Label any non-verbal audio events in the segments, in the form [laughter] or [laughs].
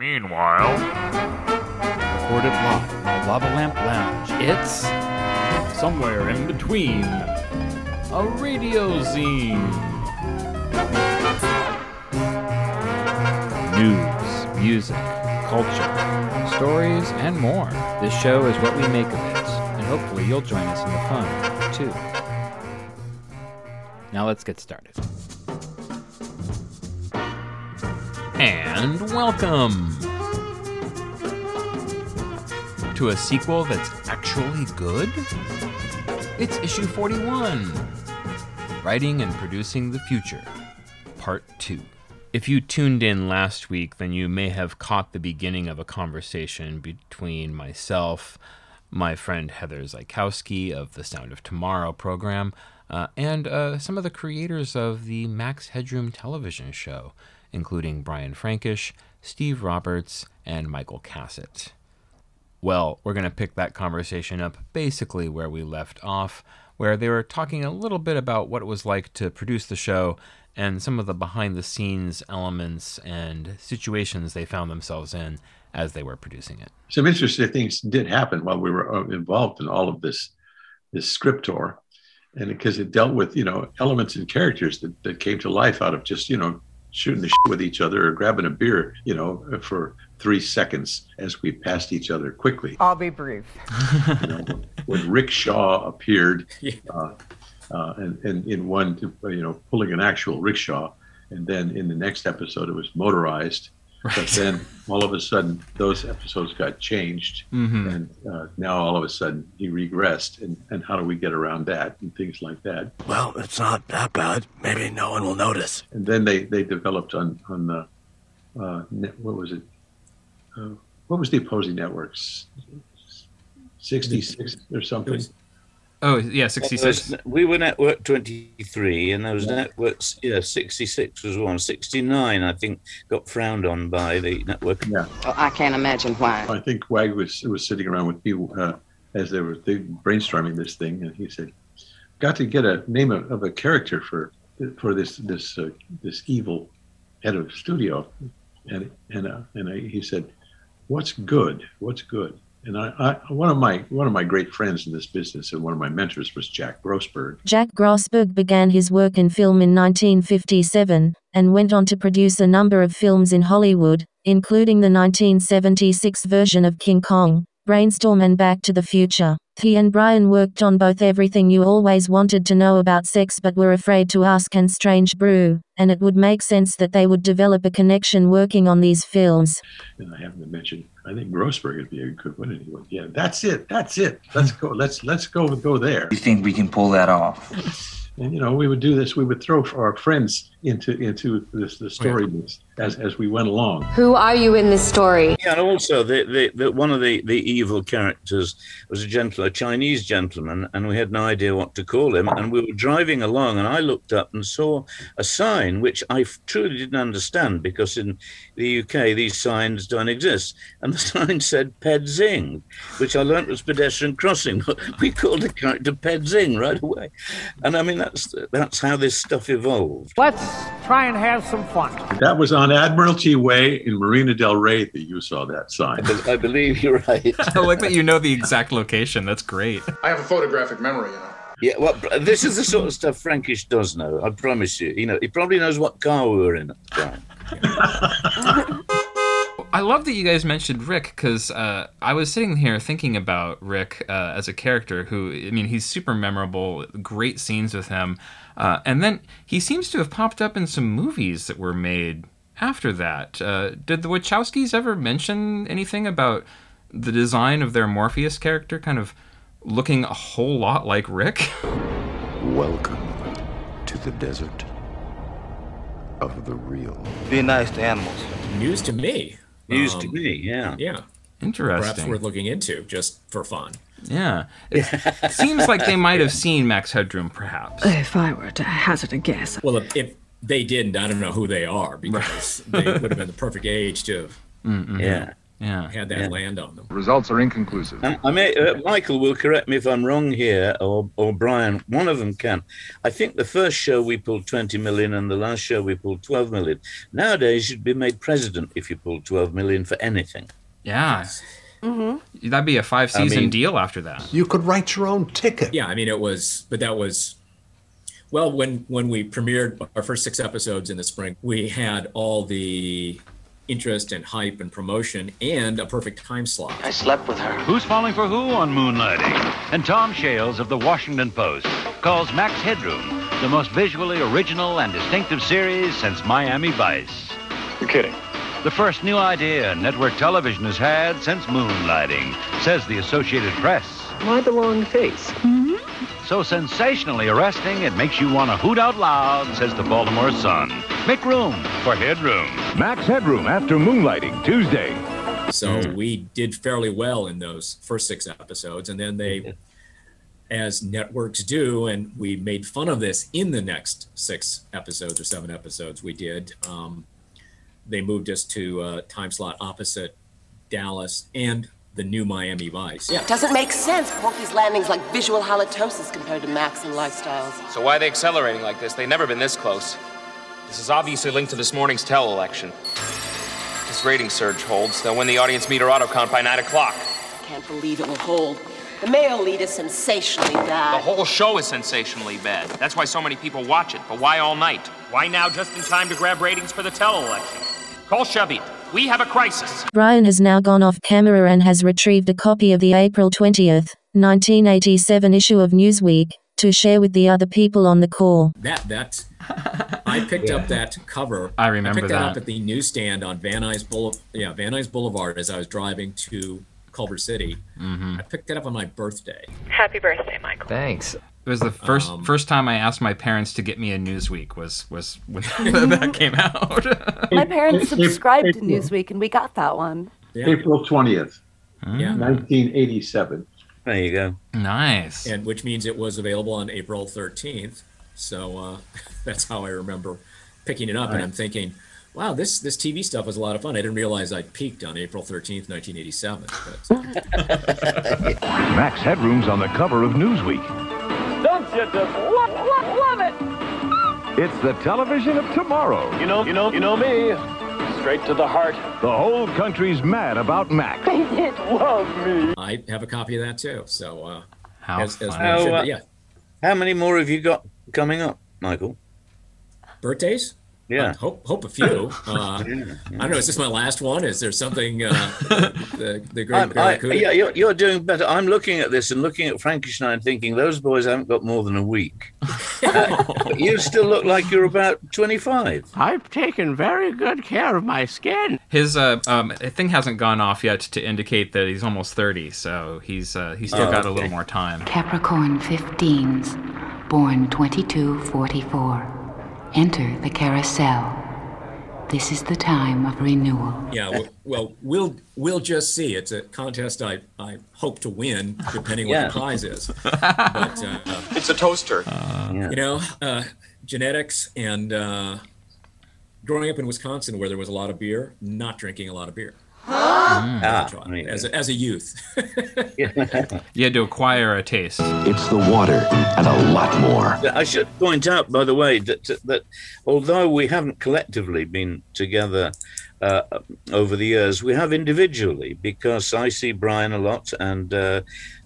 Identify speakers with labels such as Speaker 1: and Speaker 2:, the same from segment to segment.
Speaker 1: Meanwhile,
Speaker 2: Recorded live the Lava Lamp Lounge. It's somewhere in between a radio zine. News, music, culture, stories, and more. This show is what we make of it, and hopefully you'll join us in the fun, too. Now let's get started. And welcome to a sequel that's actually good? It's issue 41 Writing and Producing the Future, Part 2. If you tuned in last week, then you may have caught the beginning of a conversation between myself, my friend Heather Zykowski of the Sound of Tomorrow program, uh, and uh, some of the creators of the Max Headroom television show, including Brian Frankish, Steve Roberts, and Michael Cassutt. Well, we're going to pick that conversation up basically where we left off, where they were talking a little bit about what it was like to produce the show and some of the behind the scenes elements and situations they found themselves in as they were producing it.
Speaker 3: Some interesting things did happen while we were uh, involved in all of this, this script tour. And because it dealt with, you know, elements and characters that, that came to life out of just, you know, shooting the shit with each other or grabbing a beer, you know, for three seconds as we passed each other quickly.
Speaker 4: I'll be brief. [laughs]
Speaker 3: You know, when Rick Shaw appeared, [laughs]
Speaker 5: Yeah.
Speaker 3: uh, uh, and, and in one, you know, pulling an actual rickshaw, and then in the next episode it was motorized. But then all of a sudden those episodes got changed,
Speaker 2: Mm-hmm.
Speaker 3: and uh, now all of a sudden he regressed, and, and how do we get around that and things like that.
Speaker 6: Well, it's not that bad. Maybe no one will notice.
Speaker 3: And then they they developed on on the uh, net, what was it? Uh, what was the opposing networks? Sixty six or something.
Speaker 5: Was-
Speaker 2: Oh, yeah, 66.
Speaker 7: we were network 23 and there was networks yeah 66 was one 69 i think got frowned on by the network
Speaker 3: Yeah.
Speaker 4: Oh, I can't imagine why.
Speaker 3: I think Wagg was was sitting around with me uh, as they were they brainstorming this thing, and he said, "Got to get a name of, of a character for for this this uh, this evil head of studio," and and uh, and I, he said, "What's good? What's good?" And I, I one of my one of my great friends in this business and one of my mentors was Jack Grossberg.
Speaker 8: Jack Grossberg began his work in film in 1957 and went on to produce a number of films in Hollywood, including the 1976 version of King Kong, Brainstorm, and Back to the Future. He and Brian worked on both Everything You Always Wanted to Know About Sex But Were Afraid to Ask and Strange Brew, and it would make sense that they would develop a connection working on these films.
Speaker 3: And I haven't mentioned, I think Grossberg would be a good one. Anyway. "Yeah, that's it, that's it. Let's go. Let's let's go go there."
Speaker 9: You think we can pull that off?
Speaker 3: And you know, we would do this. We would throw our friends into into this the story as as we went along.
Speaker 10: Who are you in this story?
Speaker 7: yeah and also the, the, the one of the, the evil characters was a gentle a chinese gentleman and we had no idea what to call him and we were driving along and i looked up and saw a sign which I truly didn't understand because in the uk these signs don't exist and the [laughs] sign said Ped Xing which i learnt was pedestrian crossing but we called the character Ped Xing right away and i mean that's that's how this stuff evolved
Speaker 5: Let's try and have some fun.
Speaker 3: That was on Admiralty Way in Marina Del Rey that you saw that sign.
Speaker 7: i believe you're right [laughs]
Speaker 2: I like that you know the exact location. That's great.
Speaker 11: I have a photographic memory, you know.
Speaker 7: Yeah, well, this is the sort of stuff Frankish does know. I promise you. You know, he probably knows what car we were in at the time. [laughs]
Speaker 2: I love that you guys mentioned Rick because uh, I was sitting here thinking about Rick uh, as a character who, I mean, he's super memorable, great scenes with him. Uh, and then he seems to have popped up in some movies that were made after that. Uh, did the Wachowskis ever mention anything about the design of their Morpheus character kind of looking a whole lot like Rick?
Speaker 6: Welcome to the desert of the real.
Speaker 9: Be nice to animals.
Speaker 5: News to me.
Speaker 7: News
Speaker 5: Um,
Speaker 7: to me, yeah.
Speaker 5: Yeah. Interesting. Perhaps
Speaker 2: Interesting.
Speaker 5: worth looking into just for fun.
Speaker 2: Yeah. It [laughs] seems like they might have seen Max Headroom, perhaps.
Speaker 10: If I were to hazard a guess,
Speaker 5: Well, if, if they didn't, I don't know who they are because they would have been the perfect age to.
Speaker 7: have, Yeah.
Speaker 2: Yeah.
Speaker 5: had that
Speaker 7: Yeah.
Speaker 5: land on them.
Speaker 11: Results are inconclusive.
Speaker 7: Um, I may, uh, Michael will correct me if I'm wrong here, or or Brian. One of them can. I think the first show we pulled 20 million, and the last show we pulled 12 million. Nowadays, you'd be made president if you pulled 12 million for anything.
Speaker 2: Yeah. Mm-hmm. That'd be a five
Speaker 7: I
Speaker 2: season
Speaker 7: mean-
Speaker 2: deal after that.
Speaker 1: You could write your own ticket.
Speaker 5: Yeah, I mean it was, but that was well when when we premiered our first six episodes in the spring, we had all the interest and hype and promotion and a perfect time slot.
Speaker 9: I slept with her.
Speaker 4: Who's falling for who on Moonlighting? And Tom Shales of the Washington Post calls Max Headroom the most visually original and distinctive series since Miami Vice.
Speaker 11: You're kidding.
Speaker 4: The first new idea network television has had since Moonlighting, says the Associated Press.
Speaker 9: Why the long face? Hmm?
Speaker 4: So sensationally arresting, it makes you want to hoot out loud, says the Baltimore Sun. Make room for Headroom.
Speaker 12: Max Headroom after Moonlighting, Tuesday.
Speaker 5: So
Speaker 2: Hmm.
Speaker 5: we did fairly well in those first six episodes. And then they, as networks do, and we made fun of this in the next six episodes or seven episodes we did. Um, they moved us to a time slot opposite Dallas and the new Miami Vice. Yeah.
Speaker 13: Doesn't make sense. Porky's Landing's like visual halitosis compared to Max and Lifestyles.
Speaker 14: So why are they accelerating like this? They've never been this close. This is obviously linked to this morning's tell election. If This rating surge holds. They'll win the audience meter auto count by 9 o'clock.
Speaker 13: Can't believe it will hold. The male lead is sensationally bad.
Speaker 14: The whole show is sensationally bad. That's why so many people watch it. But why all night? Why now just in time to grab ratings for the tell election? Call Chevy. We have a crisis.
Speaker 8: Brian has now gone off camera and has retrieved a copy of the April 20th, 1987 issue of Newsweek to share with the other people on the call.
Speaker 5: That that I picked up that cover.
Speaker 2: I remember I
Speaker 5: picked that. up
Speaker 2: that.
Speaker 5: at the newsstand on Van Nuys Boulevard. Yeah, Van Nuys Boulevard as I was driving to Culver City.
Speaker 2: Mm-hmm.
Speaker 5: I picked it up on my birthday.
Speaker 15: Happy birthday, Michael.
Speaker 2: Thanks. It was the first
Speaker 5: Um,
Speaker 2: first time I asked my parents to get me a Newsweek was was when [laughs] that [laughs] came out. [laughs]
Speaker 16: My parents
Speaker 3: April-
Speaker 16: subscribed to Newsweek and we got that one.
Speaker 3: April 20th,
Speaker 5: Yeah.
Speaker 3: 1987.
Speaker 7: There you go.
Speaker 2: Nice.
Speaker 5: And which means it was available on April 13th. So uh, that's how I remember picking it up. And I'm thinking, wow, this this TV stuff was a lot of fun. I didn't realize I'd peaked on April 13th, 1987. But [laughs]
Speaker 12: Max Headroom's on the cover of Newsweek.
Speaker 15: Don't you just love, love, love it?
Speaker 12: It's the television of tomorrow.
Speaker 15: You know, you know, you know me. Straight to the heart.
Speaker 12: The whole country's mad about Max.
Speaker 15: They did love me.
Speaker 5: I have a copy of that too. So uh,
Speaker 2: How
Speaker 5: as, as
Speaker 2: fun.
Speaker 5: mentioned,
Speaker 7: How, uh,
Speaker 5: yeah,
Speaker 7: How many more have you got coming up, Michael?
Speaker 5: birthdays.
Speaker 7: Yeah.
Speaker 5: Hope hope a few. [laughs] Uh, I don't know. Is this my last one? Is there something? Uh, the the great
Speaker 7: I'm- I,
Speaker 5: Barracuda?
Speaker 7: yeah, you're, you're doing better. I'm looking at this and looking at Frankenstein, thinking those boys haven't got more than a week. [laughs] Uh, you still look like you're about 25.
Speaker 17: I've taken very good care of my skin.
Speaker 2: His uh, um, thing hasn't gone off yet to indicate that he's almost thirty, so he's uh, he's still
Speaker 7: Oh,
Speaker 2: got a little more time.
Speaker 18: Capricorn 15s, born 2244. Enter the carousel. This is the time of renewal.
Speaker 5: Yeah, w- well, we'll we'll just see. It's a contest I, I hope to win, depending
Speaker 7: Yeah.
Speaker 5: what the prize is. [laughs] But uh,
Speaker 11: It's a toaster.
Speaker 5: you know, uh, genetics and uh, growing up in Wisconsin, where there was a lot of beer, not drinking a lot of beer
Speaker 7: Ah,
Speaker 5: as, a as, a, as a youth. [laughs]
Speaker 2: You had to acquire a taste.
Speaker 6: It's the water and a lot more.
Speaker 7: I should point out, by the way, that that although we haven't collectively been together uh, over the years, we have individually because I see Brian a lot, and uh,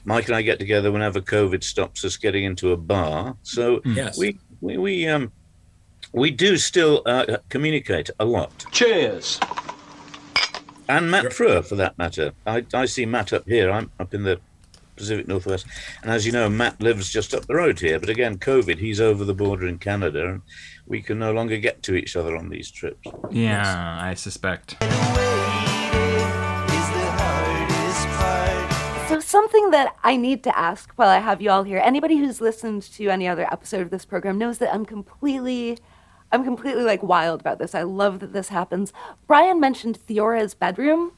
Speaker 7: Mike and I get together whenever COVID stops us getting into a bar. So
Speaker 5: Yes.
Speaker 7: we we we um we do still uh, communicate a lot.
Speaker 11: Cheers.
Speaker 7: And Matt Frewer, for that matter. I, I see Matt up here. I'm up in the Pacific Northwest. And as you know, Matt lives just up the road here. But again, COVID, he's over the border in Canada, and we can no longer get to each other on these trips.
Speaker 2: Yeah, I suspect.
Speaker 16: So something that I need to ask while I have you all here, anybody who's listened to any other episode of this program knows that I'm completely I'm completely like wild about this. I love that this happens. Brian mentioned Theora's bedroom.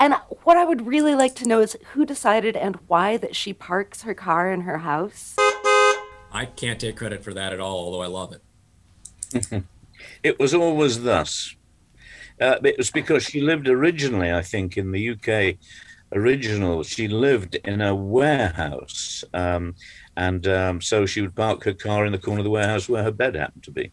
Speaker 16: And what I would really like to know is who decided and why that she parks her car in her house.
Speaker 5: I can't take credit for that at all, although I love it. [laughs]
Speaker 7: It was always thus. Uh, it was because she lived originally, I think, in the UK. Original, she lived in a warehouse, um, and um, so she would park her car in the corner of the warehouse where her bed happened to be.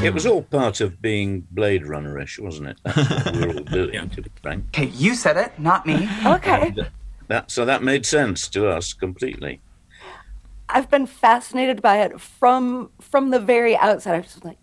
Speaker 7: It was all part of being Blade Runner-ish, wasn't it? That's what we were all [laughs] doing, to be frank.
Speaker 1: Okay, you said it, not me. [laughs]
Speaker 16: Okay.
Speaker 7: And, uh, that so that made sense to us completely.
Speaker 16: I've been fascinated by it from from the very outset. I was like,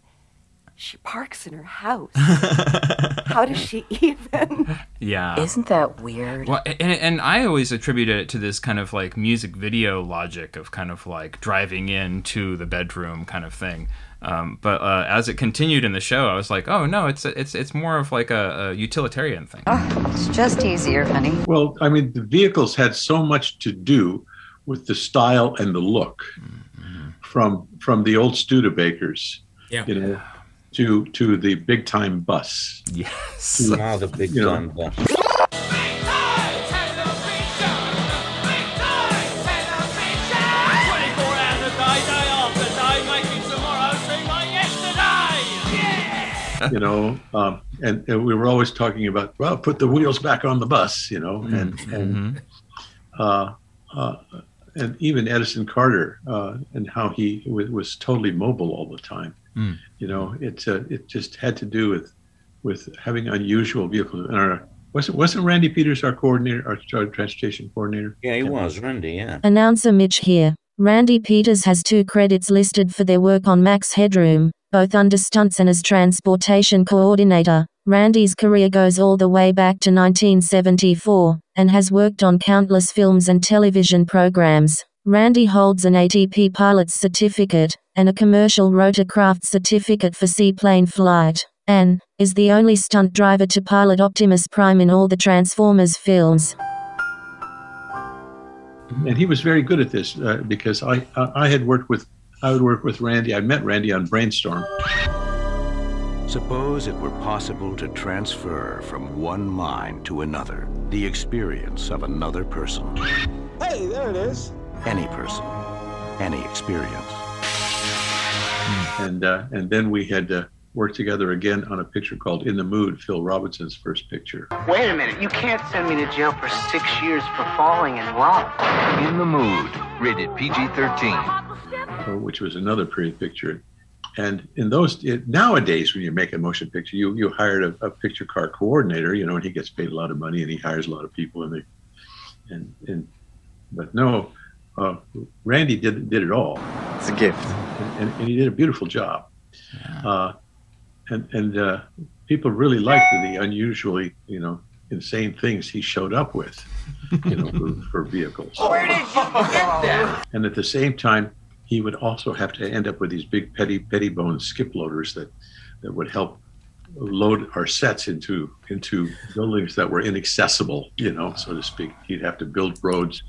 Speaker 16: she parks in her house. [laughs] How does she even?
Speaker 2: Yeah.
Speaker 18: Isn't that weird?
Speaker 2: Well, and, and I always attributed it to this kind of like music video logic of kind of like driving into the bedroom kind of thing. Um, but uh, as it continued in the show, I was like, oh no, it's it's it's more of like a, a utilitarian thing.
Speaker 19: It's just easier, honey.
Speaker 3: Well, I mean, the vehicles had so much to do with the style and the look from from the old Studebakers,
Speaker 5: Yeah.
Speaker 3: you know, to to the big time bus.
Speaker 2: Yes.
Speaker 3: To,
Speaker 7: Ah, the big
Speaker 3: you know,
Speaker 7: time bus. [laughs] you know, um, and, and we were always talking about, well, put the wheels back on the bus, you know, and and uh, uh, and even Edison Carter uh, and how he w- was totally mobile all the time.
Speaker 2: Mm.
Speaker 3: You know, it uh, it just had to do with with having unusual vehicles. And our wasn't wasn't Randy Peters our coordinator, our, our transportation coordinator?
Speaker 7: Yeah, he was Randy. Yeah.
Speaker 8: Announcer Mitch here. Randy Peters has two credits listed for their work on Max Headroom, both under stunts and as transportation coordinator. Randy's career goes all the way back to 1974 and has worked on countless films and television programs. Randy holds an ATP pilot's certificate and a commercial rotorcraft certificate for seaplane flight, and is the only stunt driver to pilot Optimus Prime in all the Transformers films.
Speaker 3: and he was very good at this uh, because I, I I had worked with I would work with Randy. I met Randy on Brainstorm.
Speaker 20: Suppose it were possible to transfer from one mind to another the experience of another person.
Speaker 11: Hey, there it is.
Speaker 20: Any person, any experience.
Speaker 3: and uh, and then we had uh, worked together again on a picture called In the Mood, Phil Robinson's first picture,
Speaker 17: Wait a minute, you can't send me to jail for six years for falling in love.
Speaker 11: In the mood. Rated PG-13.
Speaker 3: uh, which was another period picture. And in those it, nowadays, when you make a motion picture, you you hired a, a picture car coordinator, you know, and he gets paid a lot of money and he hires a lot of people, and they and and but no, uh, Randy did did it all.
Speaker 11: It's a gift.
Speaker 3: and, and, and he did a beautiful job. Uh, and and uh, people really liked the unusually, you know, insane things he showed up with, you know, for, for vehicles.
Speaker 11: Where did you get that?
Speaker 3: And at the same time, he would also have to end up with these big petty Pettibone skip loaders that that would help load our sets into into buildings that were inaccessible, you know, so to speak. He'd have to build roads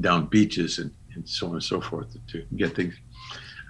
Speaker 3: down beaches and, and so on and so forth to get things.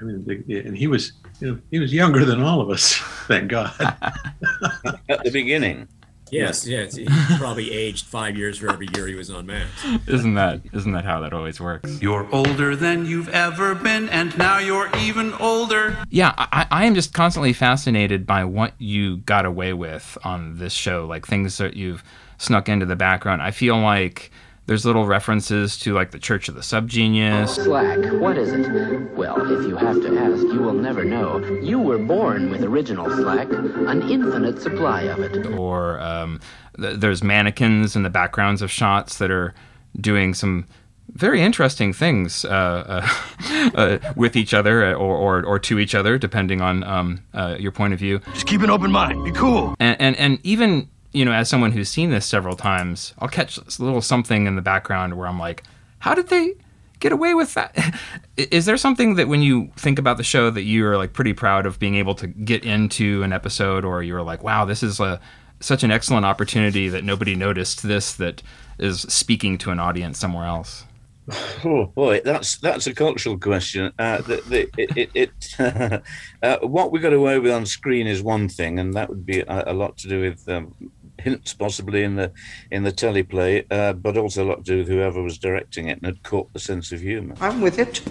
Speaker 3: I mean, and he was, you know, he was younger than all of us, thank God. [laughs]
Speaker 7: At the beginning.
Speaker 5: Yes, yes. He [laughs] probably aged five years for every year he was on Max.
Speaker 2: Isn't that isn't that how that always works?
Speaker 21: You're older than you've ever been, and now you're even older.
Speaker 2: Yeah, I, I am just constantly fascinated by what you got away with on this show, like things that you've snuck into the background. I feel like there's little references to like the Church of the Subgenius.
Speaker 22: Slack, what is it? Well, if you have to ask, you will never know. You were born with original slack, an infinite supply of it.
Speaker 2: or um, th- there's mannequins in the backgrounds of shots that are doing some very interesting things uh, uh, [laughs] uh, with each other uh, or, or, or to each other, depending on um, uh, your point of view.
Speaker 21: Just keep an open mind. Be cool.
Speaker 2: And, and and even you know, as someone who's seen this several times, I'll catch a little something in the background where I'm like, how did they get away with that? [laughs] Is there something that when you think about the show that you're like pretty proud of being able to get into an episode, or you're like, wow, this is a such an excellent opportunity that nobody noticed this that is speaking to an audience somewhere else? [laughs]
Speaker 7: Oh boy, that's that's a cultural question. Uh, the, the, it, it, it [laughs] uh, what we got away with on screen is one thing, and that would be a, a lot to do with um, hints possibly in the in the teleplay, uh, but also a lot to do with whoever was directing it and had caught the sense of humour.
Speaker 1: I'm with it.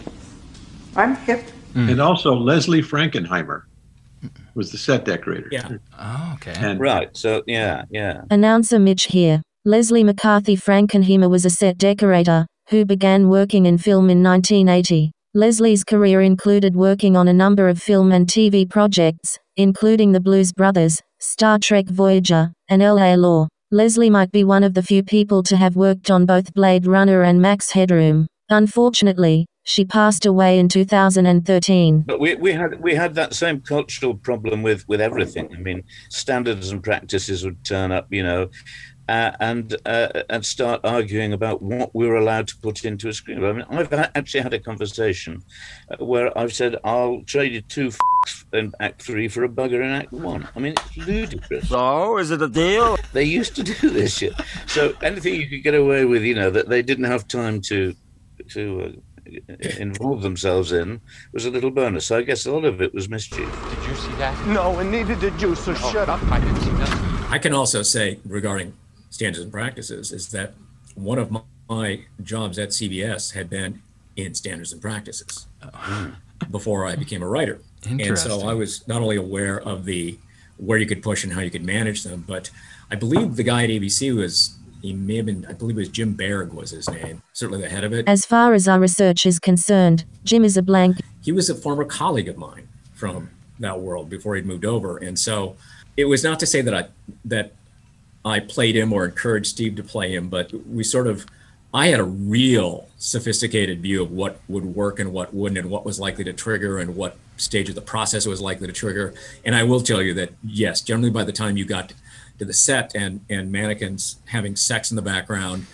Speaker 1: I'm hip.
Speaker 3: And also Leslie Frankenheimer was the set decorator.
Speaker 5: Yeah.
Speaker 2: Oh, okay.
Speaker 3: And
Speaker 7: Right. So yeah, yeah.
Speaker 8: Announcer Mitch here. Leslie McCarthy Frankenheimer was a set decorator who began working in film in 1980. Leslie's career included working on a number of film and TV projects, including The Blues Brothers, Star Trek Voyager, and LA Law. Leslie might be one of the few people to have worked on both Blade Runner and Max Headroom. Unfortunately, she passed away in 2013.
Speaker 7: But we, we had we had that same cultural problem with with everything. I mean, standards and practices would turn up, you know, uh, and uh, and start arguing about what we're allowed to put into a screen. I mean, I've actually had a conversation uh, where I've said I'll trade you two f- in Act Three for a bugger in Act One. I mean, it's ludicrous.
Speaker 23: So, is it a deal?
Speaker 7: They used to do this shit. So anything you could get away with, you know, that they didn't have time to to. Uh, involve themselves in was a little bonus. So I guess a lot of it was mischief.
Speaker 11: Did you see that?
Speaker 23: No, and neither did you, so shut up.
Speaker 11: I didn't see nothing.
Speaker 5: I can also say regarding standards and practices is that one of my, my jobs at CBS had been in standards and practices hmm. before I became a writer. And so I was not only aware of the where you could push and how you could manage them, but I believe the guy at ABC was he may have been I believe it was Jim Berg was his name, certainly the head of it.
Speaker 8: As far as our research is concerned, Jim is a blank.
Speaker 5: he was a former colleague of mine from that world before he'd moved over and so it was not to say that i that i played him or encouraged steve to play him but we sort of i had a real sophisticated view of what would work and what wouldn't and what was likely to trigger and what stage of the process it was likely to trigger and i will tell you that yes generally by the time you got to the set and and mannequins having sex in the background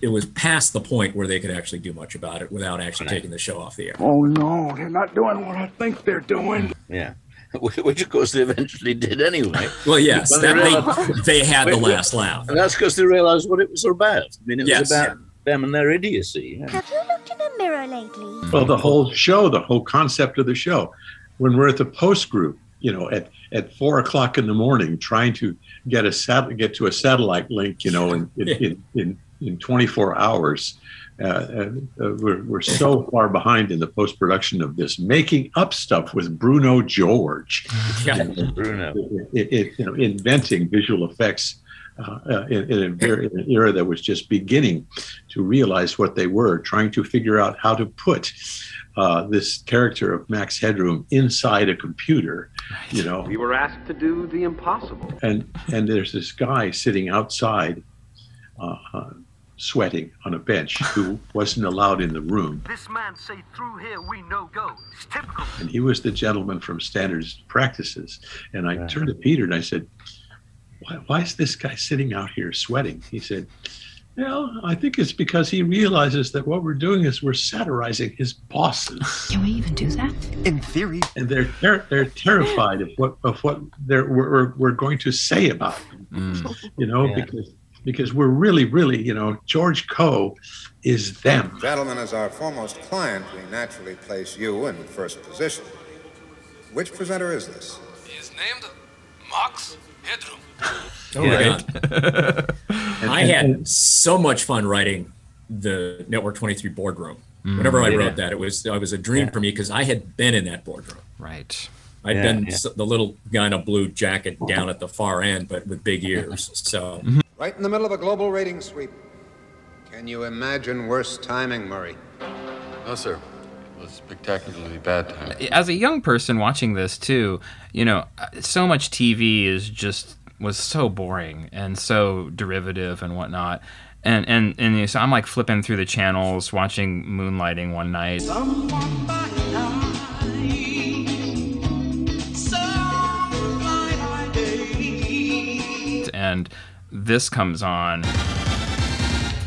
Speaker 5: it was past the point where they could actually do much about it without actually taking the show off the air
Speaker 23: Oh no, they're not doing what I think they're doing.
Speaker 7: Yeah. [laughs] Which, of course, they eventually did anyway.
Speaker 5: Well, yes, that they-
Speaker 7: realised-
Speaker 5: they had the last laugh.
Speaker 7: And that's because they realized what it was about. I mean, it
Speaker 5: Yes.
Speaker 7: was about them and their idiocy. yeah.
Speaker 24: Have you looked in a mirror lately?
Speaker 3: Well, the whole show, the whole concept of the show, when we're at the post group, you know, at, at four o'clock in the morning, trying to get a sat- get to a satellite link, you know, in in, [laughs] in, in, in 24 hours. Uh, uh, uh, we're, we're so far behind in the post production of this, making up stuff with Bruno George.
Speaker 5: Yeah, [laughs]
Speaker 7: Bruno.
Speaker 3: It, it, you know, inventing visual effects uh, uh, in, in, a very, in an era that was just beginning to realize what they were, trying to figure out how to put uh, this character of Max Headroom inside a computer, you know.
Speaker 23: We were asked to do the impossible.
Speaker 3: And and there's this guy sitting outside, uh, uh, sweating on a bench, who wasn't allowed in the room,
Speaker 23: This man say through here we no go. It's typical.
Speaker 3: and he was the gentleman from Standards Practices. And I turned to Peter and I said, why, why is this guy sitting out here sweating? He said, Well, I think it's because he realizes that what we're doing is we're satirizing his bosses.
Speaker 18: Can we even do that?
Speaker 23: In theory.
Speaker 3: And they're ter- they're terrified of what of what they're we're, we're- we're going to say about them. Mm. You know,
Speaker 7: Yeah.
Speaker 3: because because we're really really you know George Coe is them.
Speaker 25: Gentlemen, as our foremost client, we naturally place you in first position. Which presenter is this?
Speaker 11: He is named Max Headroom.
Speaker 5: Oh
Speaker 7: Yeah.
Speaker 5: my! I had so much fun writing the Network 23 boardroom. Mm. Whenever I
Speaker 7: Yeah.
Speaker 5: wrote that, it was it was a dream for me because I had been in that boardroom.
Speaker 2: Right.
Speaker 5: I'd
Speaker 7: Yeah,
Speaker 5: been
Speaker 7: yeah.
Speaker 5: the little guy in a blue jacket down at the far end, but with big ears. So mm-hmm.
Speaker 25: Right in the middle of a global rating sweep. Can you imagine worse timing, Murray?
Speaker 11: No, sir. It was spectacularly bad time.
Speaker 2: Uh, as a young person watching this too, you know, uh, so much TV is just was so boring and so derivative and whatnot. And and and you know, so I'm like flipping through the channels, watching Moonlighting one night, and this comes on,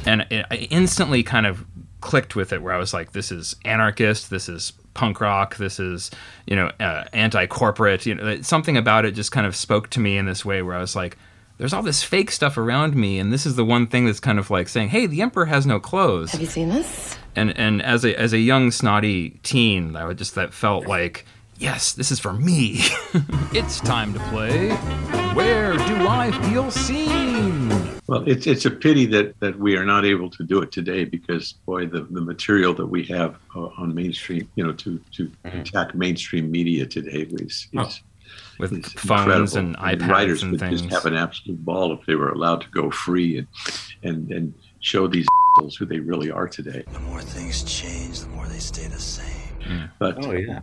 Speaker 2: and it, I instantly kind of clicked with it, where I was like, "This is anarchist. This is punk rock. This is you know uh, anti-corporate. You know, something about it just kind of spoke to me in this way, where I was like." There's all this fake stuff around me, and this is the one thing that's kind of like saying, "Hey, the emperor has no clothes."
Speaker 13: Have you seen this?
Speaker 2: and and as a as a young snotty teen, I would just that felt like Yes, this is for me. [laughs] it's time to play. Where do I feel seen?
Speaker 3: Well, it's it's a pity that that we are not able to do it today because boy, the, the material that we have uh, on mainstream, you know, to to attack mainstream media today is, is
Speaker 2: Oh. With
Speaker 3: is
Speaker 2: phones
Speaker 3: incredible.
Speaker 2: and iPads
Speaker 3: writers
Speaker 2: and
Speaker 3: would
Speaker 2: things.
Speaker 3: just have an absolute ball if they were allowed to go free and and and show these assholes who they really are today.
Speaker 26: The more things change, the more they stay the same.
Speaker 3: But
Speaker 7: Oh yeah.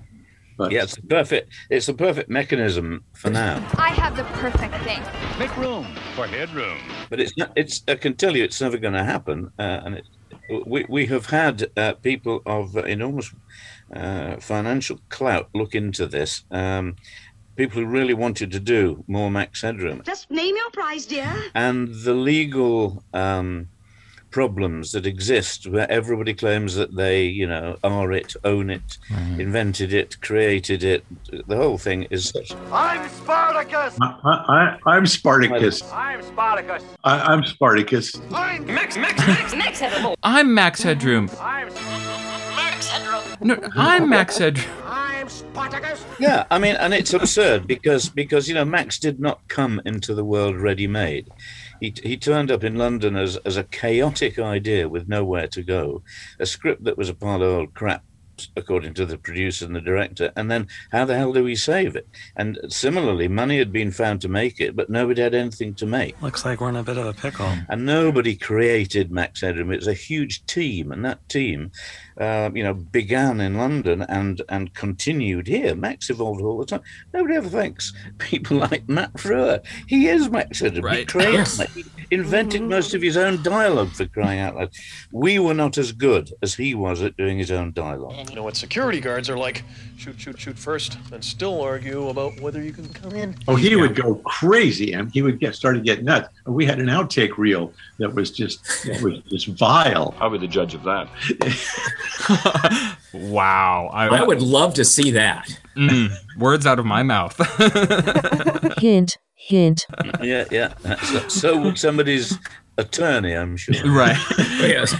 Speaker 3: But
Speaker 7: yeah, it's the perfect. It's the perfect mechanism for now.
Speaker 27: I have the perfect thing.
Speaker 7: Make room for headroom. But it's not. It's. I can tell you, it's never going to happen. Uh, and it, we we have had uh, people of enormous uh, financial clout look into this. Um, people who really wanted to do more max headroom,
Speaker 28: Just name your price, dear.
Speaker 7: and the legal um, problems that exist where everybody claims that they, you know, are it, own it, invented it, created it. The whole thing is such.
Speaker 23: I'm Spartacus.
Speaker 3: I, I, I'm Spartacus.
Speaker 23: I'm Spartacus.
Speaker 3: I, I'm Spartacus.
Speaker 23: I'm Max, Max, Max, Max Headroom.
Speaker 2: I'm Max Headroom.
Speaker 23: I'm Max Headroom.
Speaker 2: No, I'm Max Headroom.
Speaker 23: I'm Spartacus.
Speaker 7: Yeah, I mean, and it's absurd because because you know Max did not come into the world ready made. He, he turned up in London as, as a chaotic idea with nowhere to go, a script that was a pile of old crap, according to the producer and the director. And then how the hell do we save it? And similarly, money had been found to make it, but nobody had anything to make.
Speaker 26: Looks like we're in a bit of a pickle.
Speaker 7: And nobody created Max Headroom. It was a huge team, and that team, uh, you know, began in London and and continued here. Max evolved all the time. Nobody ever thanks [laughs] people like Matt Frewer. He is Max Headroom. He
Speaker 2: Right.
Speaker 7: created, [laughs]
Speaker 2: Yes.
Speaker 7: he invented most of his own dialogue for crying out loud. We were not as good as he was at doing his own dialogue.
Speaker 29: You know what security guards are like? Shoot, shoot, shoot first, and still argue about whether you can come in.
Speaker 3: Oh, he would go crazy, and he would get started to get nuts. We had an outtake reel that was just that was [laughs] just vile.
Speaker 30: I'll be the judge of that. [laughs]
Speaker 2: Wow.
Speaker 5: I would love to see that.
Speaker 2: Mm, words out of my mouth. [laughs]
Speaker 8: Hint, hint. [laughs]
Speaker 7: Yeah, yeah. So, so would somebody's attorney, I'm sure. [laughs]
Speaker 2: Right. [laughs]
Speaker 5: yes.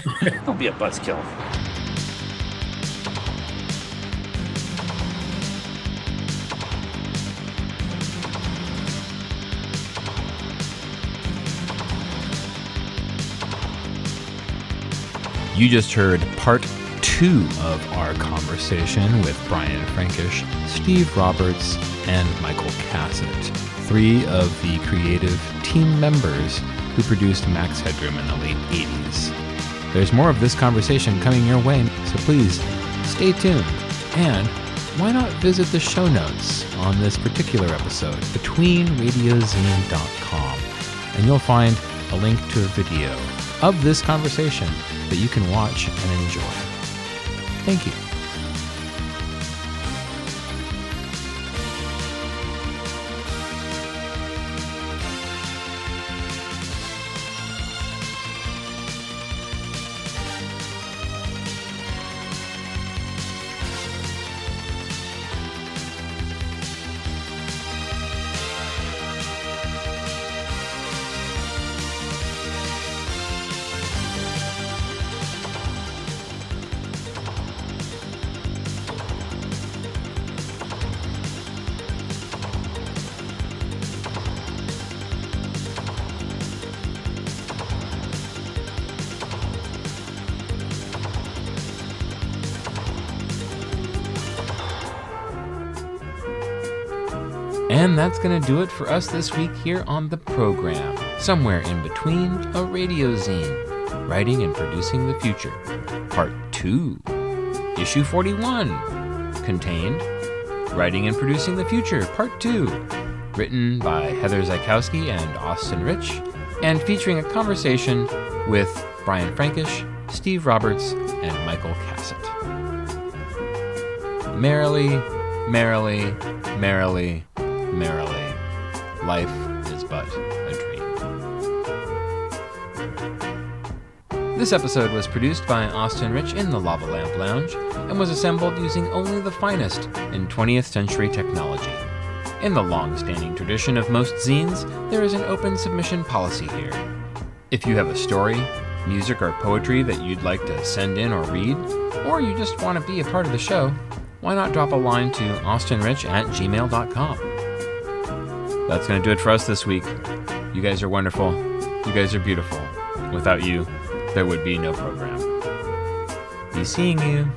Speaker 30: Don't be a buzzkill.
Speaker 2: You just heard part two of our conversation with Brian Frankish, Steve Roberts, and Michael Cassutt, three of the creative team members who produced Max Headroom in the late 80s. There's more of this conversation coming your way, so please stay tuned. And why not visit the show notes on this particular episode, betweenradiozine.com, and you'll find a link to a video of this conversation that you can watch and enjoy. Thank you. And that's going to do it for us this week here on the program. Somewhere in between a radio zine, writing and producing the future. Part 2, Issue 41, contained Writing and Producing the Future, Part 2, written by Heather Zykowski and Austin Rich, and featuring a conversation with Brian Frankish, Steve Roberts, and Michael Cassutt. Merrily, merrily, merrily, merrily, life is but a dream. This episode was produced by Austin Rich in the Lava Lamp Lounge and was assembled using only the finest in 20th century technology. In the long standing tradition of most zines, there is an open submission policy here. If you have a story, music, or poetry that you'd like to send in or read, or you just want to be a part of the show, why not drop a line to austinrich at gmail.com? That's going to do it for us this week. You guys are wonderful. You guys are beautiful. Without you, there would be no program. Be seeing you.